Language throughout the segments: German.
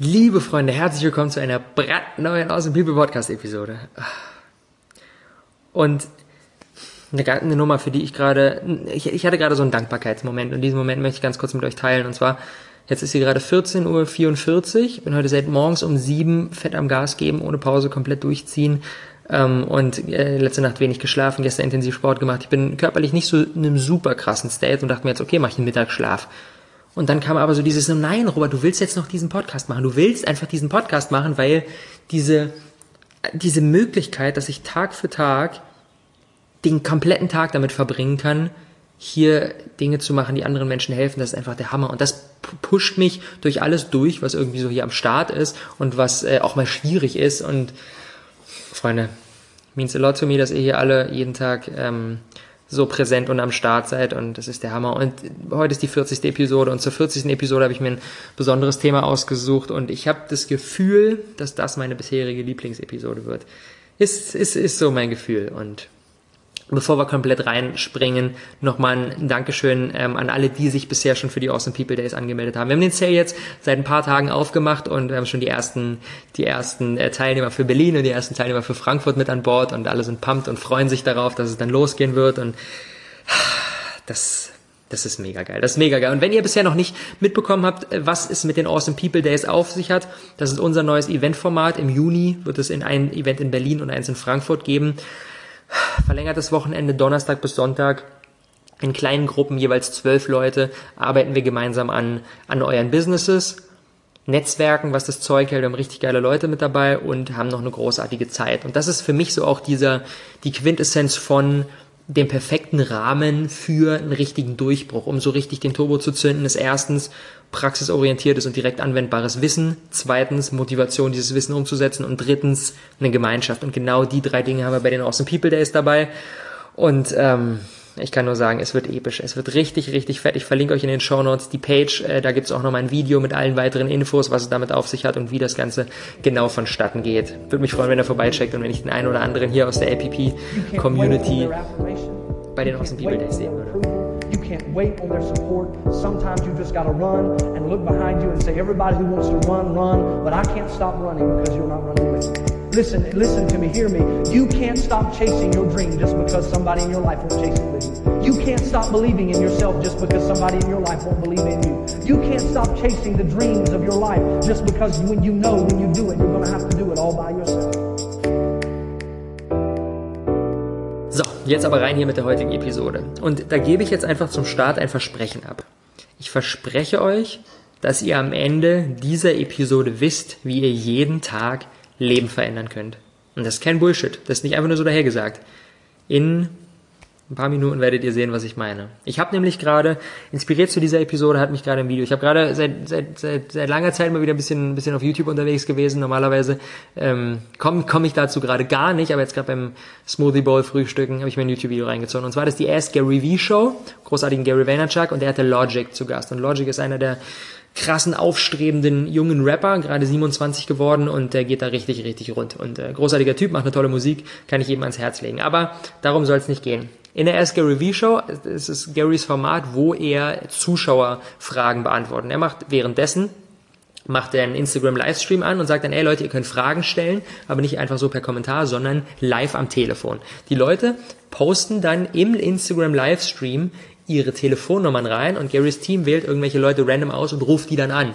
Liebe Freunde, herzlich willkommen zu einer brandneuen Aus dem People Podcast Episode. Und eine, Nummer, für die ich gerade, ich, ich hatte gerade so einen Dankbarkeitsmoment und diesen Moment möchte ich ganz kurz mit euch teilen. Und zwar, jetzt ist hier gerade 14.44 Uhr, bin heute seit morgens um sieben fett am Gas geben, ohne Pause komplett durchziehen ähm, und äh, letzte Nacht wenig geschlafen, gestern intensiv Sport gemacht. Ich bin körperlich nicht so in einem super krassen State und dachte mir jetzt, okay, mach ich einen Mittagsschlaf. Und dann kam aber so dieses, nein, Robert, du willst jetzt noch diesen Podcast machen. Du willst einfach diesen Podcast machen, weil diese, diese Möglichkeit, dass ich Tag für Tag den kompletten Tag damit verbringen kann, hier Dinge zu machen, die anderen Menschen helfen, das ist einfach der Hammer. Und das pusht mich durch alles durch, was irgendwie so hier am Start ist und was äh, auch mal schwierig ist. Und Freunde, means a lot to me, dass ihr hier alle jeden Tag ähm, so präsent und am Start seid und das ist der Hammer. Und heute ist die 40. Episode und zur 40. Episode habe ich mir ein besonderes Thema ausgesucht und ich habe das Gefühl, dass das meine bisherige Lieblingsepisode wird. Ist, ist, ist so mein Gefühl und Bevor wir komplett reinspringen, nochmal ein Dankeschön ähm, an alle, die sich bisher schon für die Awesome People Days angemeldet haben. Wir haben den Sale jetzt seit ein paar Tagen aufgemacht und wir haben schon die ersten, die ersten äh, Teilnehmer für Berlin und die ersten Teilnehmer für Frankfurt mit an Bord und alle sind pumped und freuen sich darauf, dass es dann losgehen wird und das, das ist mega geil. Das ist mega geil. Und wenn ihr bisher noch nicht mitbekommen habt, äh, was es mit den Awesome People Days auf sich hat, das ist unser neues Eventformat. Im Juni wird es in ein Event in Berlin und eins in Frankfurt geben verlängertes Wochenende, Donnerstag bis Sonntag. In kleinen Gruppen, jeweils zwölf Leute, arbeiten wir gemeinsam an, an euren Businesses, Netzwerken, was das Zeug hält. Wir haben richtig geile Leute mit dabei und haben noch eine großartige Zeit. Und das ist für mich so auch dieser, die Quintessenz von, den perfekten Rahmen für einen richtigen Durchbruch. Um so richtig den Turbo zu zünden, ist erstens praxisorientiertes und direkt anwendbares Wissen, zweitens Motivation, dieses Wissen umzusetzen und drittens eine Gemeinschaft. Und genau die drei Dinge haben wir bei den Awesome People Days dabei. Und ähm, ich kann nur sagen, es wird episch. Es wird richtig, richtig fett. Ich verlinke euch in den Show Notes die Page. Äh, da gibt's auch noch mal ein Video mit allen weiteren Infos, was es damit auf sich hat und wie das Ganze genau vonstatten geht. Würde mich freuen, wenn ihr vorbeicheckt und wenn ich den einen oder anderen hier aus der APP-Community bei den Awesome People Days sehen würde. You can't wait on their support. Sometimes you just got to run and look behind you and say, everybody who wants to run, run, but I can't stop running because you're not running with me. Listen, listen to me, hear me. You can't stop chasing your dream just because somebody in your life won't chase it with you. You can't stop believing in yourself just because somebody in your life won't believe in you. You can't stop chasing the dreams of your life just because when you know when you do it, you're going to have to do it all by yourself. Jetzt aber rein hier mit der heutigen Episode. Und da gebe ich jetzt einfach zum Start ein Versprechen ab. Ich verspreche euch, dass ihr am Ende dieser Episode wisst, wie ihr jeden Tag Leben verändern könnt. Und das ist kein Bullshit. Das ist nicht einfach nur so dahergesagt. In ein paar Minuten werdet ihr sehen, was ich meine. Ich habe nämlich gerade, inspiriert zu dieser Episode, hat mich gerade ein Video. Ich habe gerade seit, seit, seit, seit langer Zeit mal wieder ein bisschen, ein bisschen auf YouTube unterwegs gewesen. Normalerweise ähm, komme komm ich dazu gerade gar nicht, aber jetzt gerade beim Smoothie Bowl Frühstücken habe ich mir ein YouTube-Video reingezogen. Und zwar das ist die Ask Gary V Show, großartigen Gary Vaynerchuk, und der hatte Logic zu Gast. Und Logic ist einer der krassen, aufstrebenden jungen Rapper, gerade 27 geworden und der geht da richtig, richtig rund. Und äh, großartiger Typ, macht eine tolle Musik, kann ich jedem ans Herz legen. Aber darum soll es nicht gehen. In der Ask Gary V Show, es ist Garys Format, wo er Zuschauerfragen beantwortet. Er macht währenddessen macht er einen Instagram Livestream an und sagt dann, ey Leute, ihr könnt Fragen stellen, aber nicht einfach so per Kommentar, sondern live am Telefon. Die Leute posten dann im Instagram Livestream ihre Telefonnummern rein und Garys Team wählt irgendwelche Leute random aus und ruft die dann an.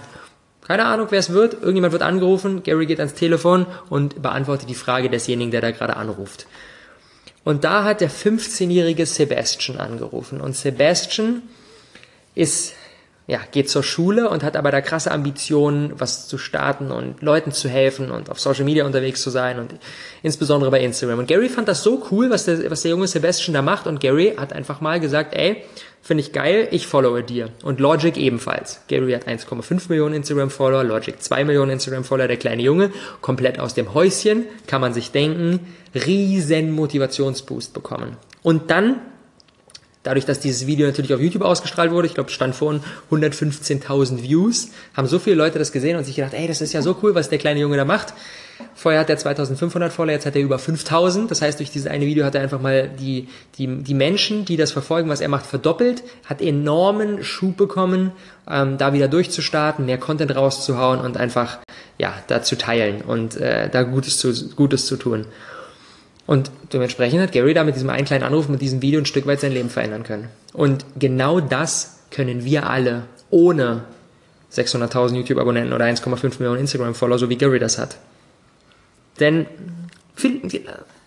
Keine Ahnung, wer es wird. Irgendjemand wird angerufen, Gary geht ans Telefon und beantwortet die Frage desjenigen, der da gerade anruft. Und da hat der 15-jährige Sebastian angerufen. Und Sebastian ist ja, geht zur Schule und hat aber da krasse Ambitionen, was zu starten und Leuten zu helfen und auf Social Media unterwegs zu sein und insbesondere bei Instagram. Und Gary fand das so cool, was der, was der junge Sebastian da macht und Gary hat einfach mal gesagt, ey, finde ich geil, ich followe dir. Und Logic ebenfalls. Gary hat 1,5 Millionen Instagram-Follower, Logic 2 Millionen Instagram-Follower, der kleine Junge, komplett aus dem Häuschen, kann man sich denken, riesen Motivationsboost bekommen. Und dann Dadurch, dass dieses Video natürlich auf YouTube ausgestrahlt wurde, ich glaube, stand vorhin 115.000 Views, haben so viele Leute das gesehen und sich gedacht, ey, das ist ja so cool, was der kleine Junge da macht. Vorher hat er 2500 Follower, jetzt hat er über 5000. Das heißt, durch dieses eine Video hat er einfach mal die, die, die Menschen, die das verfolgen, was er macht, verdoppelt, hat enormen Schub bekommen, ähm, da wieder durchzustarten, mehr Content rauszuhauen und einfach ja, da zu teilen und äh, da Gutes zu, Gutes zu tun. Und dementsprechend hat Gary da mit diesem einen kleinen Anruf, mit diesem Video ein Stück weit sein Leben verändern können. Und genau das können wir alle ohne 600.000 YouTube-Abonnenten oder 1,5 Millionen Instagram-Follower, so wie Gary das hat. Denn,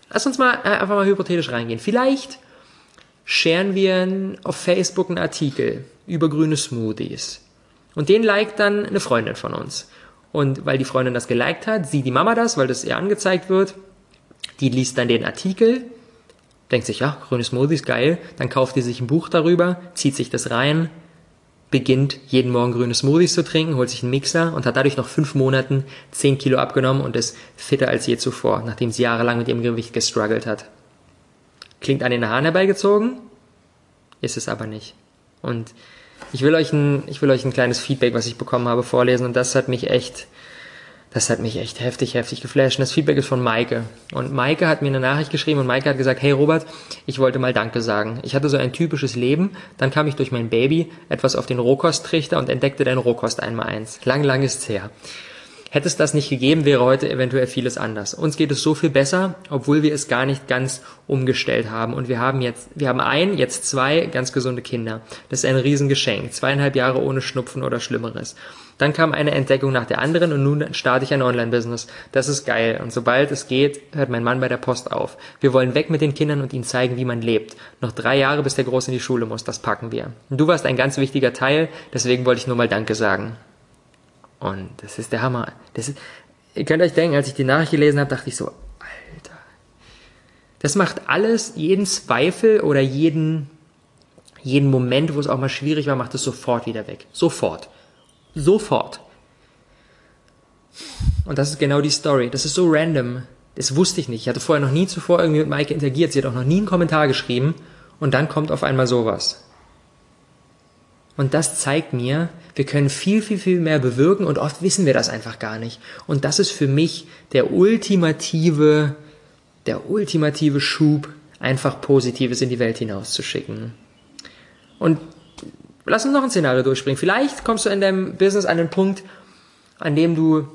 lass uns mal äh, einfach mal hypothetisch reingehen. Vielleicht scheren wir auf Facebook einen Artikel über grüne Smoothies. Und den liked dann eine Freundin von uns. Und weil die Freundin das geliked hat, sieht die Mama das, weil das ihr angezeigt wird. Die liest dann den Artikel, denkt sich, ja, grüne Smoothies, geil. Dann kauft die sich ein Buch darüber, zieht sich das rein, beginnt jeden Morgen grüne Smoothies zu trinken, holt sich einen Mixer und hat dadurch noch fünf Monaten zehn Kilo abgenommen und ist fitter als je zuvor, nachdem sie jahrelang mit ihrem Gewicht gestruggelt hat. Klingt an den Haaren herbeigezogen, ist es aber nicht. Und ich will euch ein, ich will euch ein kleines Feedback, was ich bekommen habe, vorlesen und das hat mich echt, das hat mich echt heftig, heftig geflasht. Und das Feedback ist von Maike. Und Maike hat mir eine Nachricht geschrieben und Maike hat gesagt, hey Robert, ich wollte mal Danke sagen. Ich hatte so ein typisches Leben, dann kam ich durch mein Baby etwas auf den Rohkosttrichter und entdeckte dein Rohkost einmal eins. Lang, lang ist's her. Hätte es das nicht gegeben, wäre heute eventuell vieles anders. Uns geht es so viel besser, obwohl wir es gar nicht ganz umgestellt haben. Und wir haben jetzt, wir haben ein, jetzt zwei ganz gesunde Kinder. Das ist ein Riesengeschenk. Zweieinhalb Jahre ohne Schnupfen oder Schlimmeres. Dann kam eine Entdeckung nach der anderen und nun starte ich ein Online-Business. Das ist geil. Und sobald es geht, hört mein Mann bei der Post auf. Wir wollen weg mit den Kindern und ihnen zeigen, wie man lebt. Noch drei Jahre, bis der Große in die Schule muss. Das packen wir. Und du warst ein ganz wichtiger Teil. Deswegen wollte ich nur mal Danke sagen. Und das ist der Hammer. Das ist, ihr könnt euch denken, als ich die Nachricht gelesen habe, dachte ich so, Alter. Das macht alles, jeden Zweifel oder jeden, jeden Moment, wo es auch mal schwierig war, macht es sofort wieder weg. Sofort. Sofort. Und das ist genau die Story. Das ist so random. Das wusste ich nicht. Ich hatte vorher noch nie zuvor irgendwie mit Maike interagiert. Sie hat auch noch nie einen Kommentar geschrieben. Und dann kommt auf einmal sowas. Und das zeigt mir, wir können viel, viel, viel mehr bewirken und oft wissen wir das einfach gar nicht. Und das ist für mich der ultimative, der ultimative Schub, einfach Positives in die Welt hinauszuschicken. Und lass uns noch ein Szenario durchspringen. Vielleicht kommst du in deinem Business an den Punkt, an dem du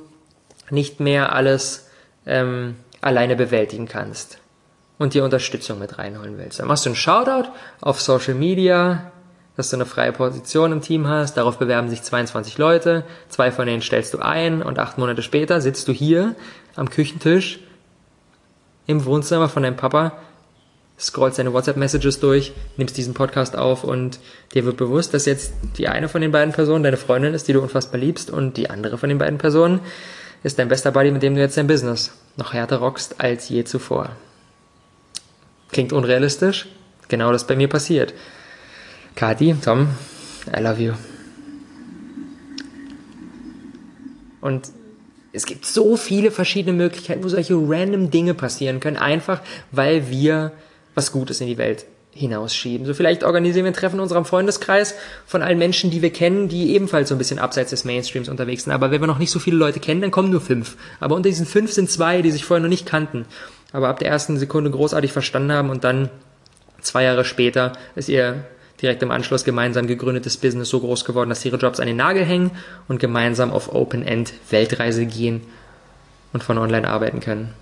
nicht mehr alles ähm, alleine bewältigen kannst und dir Unterstützung mit reinholen willst. Dann machst du einen Shoutout auf Social Media, dass du eine freie Position im Team hast. Darauf bewerben sich 22 Leute. Zwei von denen stellst du ein und acht Monate später sitzt du hier am Küchentisch im Wohnzimmer von deinem Papa, scrollst deine WhatsApp-Messages durch, nimmst diesen Podcast auf und dir wird bewusst, dass jetzt die eine von den beiden Personen deine Freundin ist, die du unfassbar liebst und die andere von den beiden Personen ist dein bester Buddy, mit dem du jetzt dein Business noch härter rockst als je zuvor. Klingt unrealistisch? Genau das bei mir passiert. Kati, Tom, I love you. Und es gibt so viele verschiedene Möglichkeiten, wo solche random Dinge passieren können, einfach weil wir was Gutes in die Welt hinausschieben. So vielleicht organisieren wir ein Treffen in unserem Freundeskreis von allen Menschen, die wir kennen, die ebenfalls so ein bisschen abseits des Mainstreams unterwegs sind. Aber wenn wir noch nicht so viele Leute kennen, dann kommen nur fünf. Aber unter diesen fünf sind zwei, die sich vorher noch nicht kannten, aber ab der ersten Sekunde großartig verstanden haben und dann zwei Jahre später ist ihr direkt im Anschluss gemeinsam gegründetes Business so groß geworden, dass ihre Jobs an den Nagel hängen und gemeinsam auf Open-End Weltreise gehen und von online arbeiten können.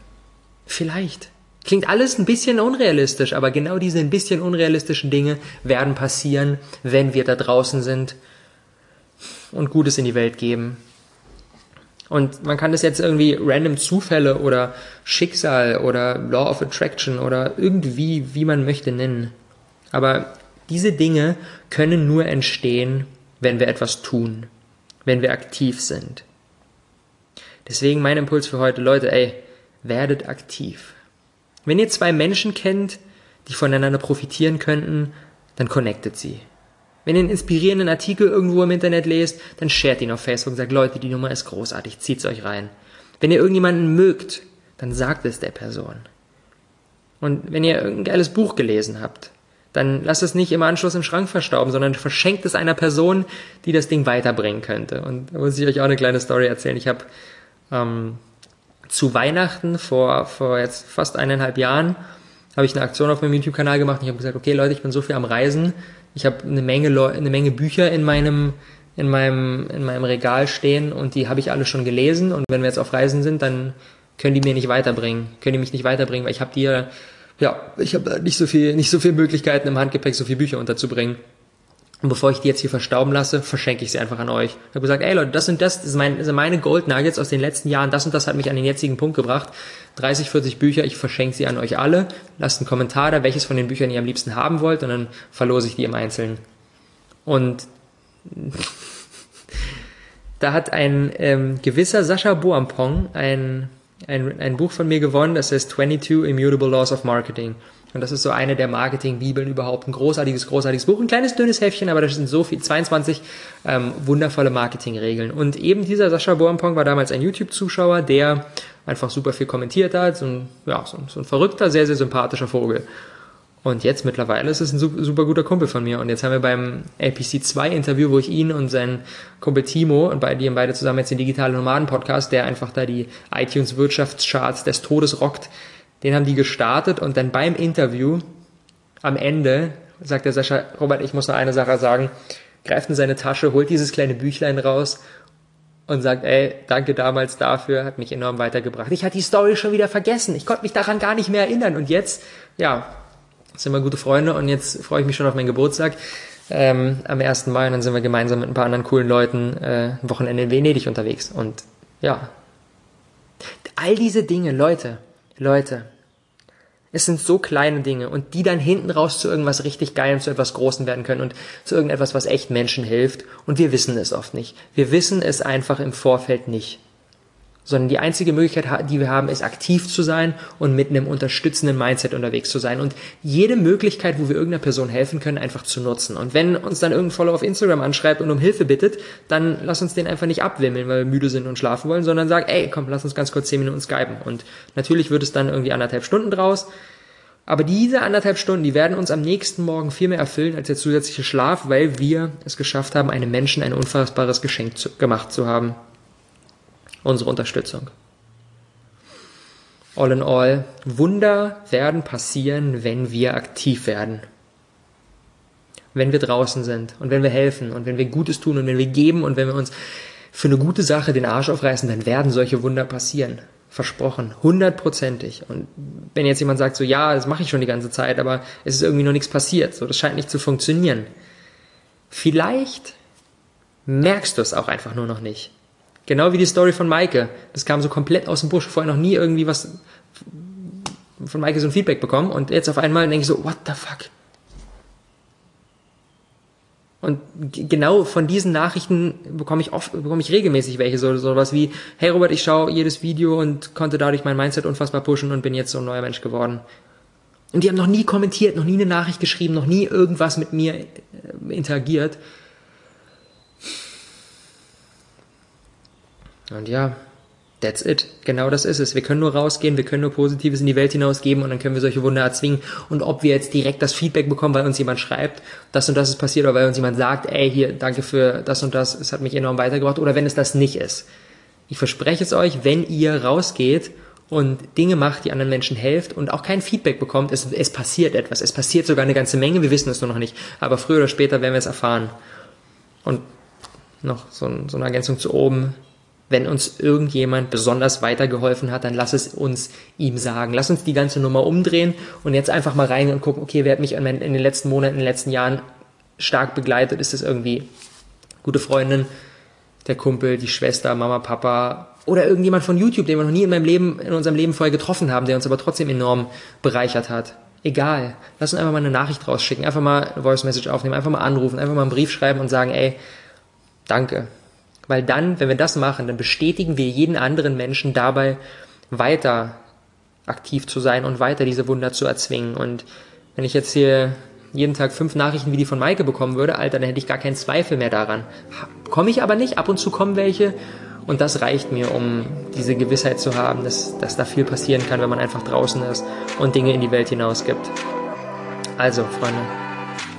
Vielleicht. Klingt alles ein bisschen unrealistisch, aber genau diese ein bisschen unrealistischen Dinge werden passieren, wenn wir da draußen sind und Gutes in die Welt geben. Und man kann das jetzt irgendwie random Zufälle oder Schicksal oder Law of Attraction oder irgendwie, wie man möchte, nennen. Aber diese Dinge können nur entstehen, wenn wir etwas tun, wenn wir aktiv sind. Deswegen mein Impuls für heute, Leute, ey, werdet aktiv. Wenn ihr zwei Menschen kennt, die voneinander profitieren könnten, dann connectet sie. Wenn ihr einen inspirierenden Artikel irgendwo im Internet lest, dann shared ihn auf Facebook und sagt, Leute, die Nummer ist großartig, zieht's euch rein. Wenn ihr irgendjemanden mögt, dann sagt es der Person. Und wenn ihr irgendein geiles Buch gelesen habt, dann lasst es nicht im Anschluss im Schrank verstauben, sondern verschenkt es einer Person, die das Ding weiterbringen könnte. Und da muss ich euch auch eine kleine Story erzählen. Ich habe ähm, zu Weihnachten vor, vor jetzt fast eineinhalb Jahren habe ich eine Aktion auf meinem YouTube-Kanal gemacht. Und ich habe gesagt, okay Leute, ich bin so viel am Reisen. Ich habe eine Menge, Leu eine Menge Bücher in meinem in meinem, in meinem Regal stehen und die habe ich alle schon gelesen und wenn wir jetzt auf Reisen sind, dann können die mir nicht weiterbringen, können die mich nicht weiterbringen, weil ich habe die ja, ja, ich habe nicht so viel, nicht so viele Möglichkeiten im Handgepäck, so viele Bücher unterzubringen. Und bevor ich die jetzt hier verstauben lasse, verschenke ich sie einfach an euch. Ich habe gesagt, ey Leute, das und das, das sind meine Gold Nuggets aus den letzten Jahren, das und das hat mich an den jetzigen Punkt gebracht. 30, 40 Bücher, ich verschenke sie an euch alle. Lasst einen Kommentar da, welches von den Büchern ihr am liebsten haben wollt und dann verlose ich die im Einzelnen. Und da hat ein ähm, gewisser Sascha Boampong ein, ein, ein Buch von mir gewonnen, das heißt 22 Immutable Laws of Marketing. Und das ist so eine der Marketing-Bibeln überhaupt. Ein großartiges, großartiges Buch. Ein kleines, dünnes Heftchen, aber da sind so viel, 22 ähm, wundervolle Marketing-Regeln. Und eben dieser Sascha Boampong war damals ein YouTube-Zuschauer, der einfach super viel kommentiert hat. So ein, ja, so, so ein verrückter, sehr, sehr sympathischer Vogel. Und jetzt mittlerweile ist es ein super, super guter Kumpel von mir. Und jetzt haben wir beim LPC 2 Interview, wo ich ihn und seinen Kumpel Timo und bei, die haben beide zusammen jetzt den Digitale Nomaden Podcast, der einfach da die iTunes Wirtschaftscharts des Todes rockt, den haben die gestartet und dann beim Interview am Ende sagt der Sascha, Robert, ich muss noch eine Sache sagen, greift in seine Tasche, holt dieses kleine Büchlein raus und sagt, ey, danke damals dafür, hat mich enorm weitergebracht. Ich hatte die Story schon wieder vergessen. Ich konnte mich daran gar nicht mehr erinnern. Und jetzt, ja, sind wir gute Freunde und jetzt freue ich mich schon auf meinen Geburtstag ähm, am 1. Mai und dann sind wir gemeinsam mit ein paar anderen coolen Leuten äh, ein Wochenende in Venedig unterwegs. Und ja, all diese Dinge, Leute, Leute, es sind so kleine Dinge und die dann hinten raus zu irgendwas richtig Geilem, zu etwas Großen werden können und zu irgendetwas, was echt Menschen hilft. Und wir wissen es oft nicht. Wir wissen es einfach im Vorfeld nicht sondern die einzige Möglichkeit, die wir haben, ist aktiv zu sein und mit einem unterstützenden Mindset unterwegs zu sein und jede Möglichkeit, wo wir irgendeiner Person helfen können, einfach zu nutzen. Und wenn uns dann irgendein Follower auf Instagram anschreibt und um Hilfe bittet, dann lass uns den einfach nicht abwimmeln, weil wir müde sind und schlafen wollen, sondern sag, ey, komm, lass uns ganz kurz zehn Minuten skypen. Und natürlich wird es dann irgendwie anderthalb Stunden draus. Aber diese anderthalb Stunden, die werden uns am nächsten Morgen viel mehr erfüllen als der zusätzliche Schlaf, weil wir es geschafft haben, einem Menschen ein unfassbares Geschenk zu, gemacht zu haben unsere Unterstützung. All in all, Wunder werden passieren, wenn wir aktiv werden. Wenn wir draußen sind und wenn wir helfen und wenn wir Gutes tun und wenn wir geben und wenn wir uns für eine gute Sache den Arsch aufreißen, dann werden solche Wunder passieren. Versprochen. Hundertprozentig. Und wenn jetzt jemand sagt so, ja, das mache ich schon die ganze Zeit, aber es ist irgendwie noch nichts passiert, so, das scheint nicht zu funktionieren. Vielleicht merkst du es auch einfach nur noch nicht. Genau wie die Story von Maike. Das kam so komplett aus dem Busch. Vorher noch nie irgendwie was von Maike so ein Feedback bekommen. Und jetzt auf einmal denke ich so, what the fuck? Und genau von diesen Nachrichten bekomme ich oft, bekomme ich regelmäßig welche, so, so was wie, hey Robert, ich schaue jedes Video und konnte dadurch mein Mindset unfassbar pushen und bin jetzt so ein neuer Mensch geworden. Und die haben noch nie kommentiert, noch nie eine Nachricht geschrieben, noch nie irgendwas mit mir äh, interagiert. Und ja, that's it. Genau das ist es. Wir können nur rausgehen, wir können nur Positives in die Welt hinausgeben und dann können wir solche Wunder erzwingen. Und ob wir jetzt direkt das Feedback bekommen, weil uns jemand schreibt, das und das ist passiert, oder weil uns jemand sagt, ey, hier, danke für das und das, es hat mich enorm weitergebracht, oder wenn es das nicht ist. Ich verspreche es euch, wenn ihr rausgeht und Dinge macht, die anderen Menschen helft und auch kein Feedback bekommt, es, es passiert etwas. Es passiert sogar eine ganze Menge, wir wissen es nur noch nicht. Aber früher oder später werden wir es erfahren. Und noch so, so eine Ergänzung zu oben wenn uns irgendjemand besonders weitergeholfen hat, dann lass es uns ihm sagen. Lass uns die ganze Nummer umdrehen und jetzt einfach mal rein und gucken, okay, wer hat mich in den letzten Monaten, in den letzten Jahren stark begleitet? Ist es irgendwie gute Freundin, der Kumpel, die Schwester, Mama, Papa oder irgendjemand von YouTube, den wir noch nie in meinem Leben, in unserem Leben vorher getroffen haben, der uns aber trotzdem enorm bereichert hat. Egal. Lass uns einfach mal eine Nachricht rausschicken, einfach mal eine Voice Message aufnehmen, einfach mal anrufen, einfach mal einen Brief schreiben und sagen, ey, danke weil dann, wenn wir das machen, dann bestätigen wir jeden anderen Menschen dabei, weiter aktiv zu sein und weiter diese Wunder zu erzwingen. Und wenn ich jetzt hier jeden Tag fünf Nachrichten wie die von Maike bekommen würde, Alter, dann hätte ich gar keinen Zweifel mehr daran. Komme ich aber nicht, ab und zu kommen welche. Und das reicht mir, um diese Gewissheit zu haben, dass, dass da viel passieren kann, wenn man einfach draußen ist und Dinge in die Welt hinausgibt. Also, Freunde,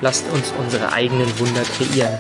lasst uns unsere eigenen Wunder kreieren.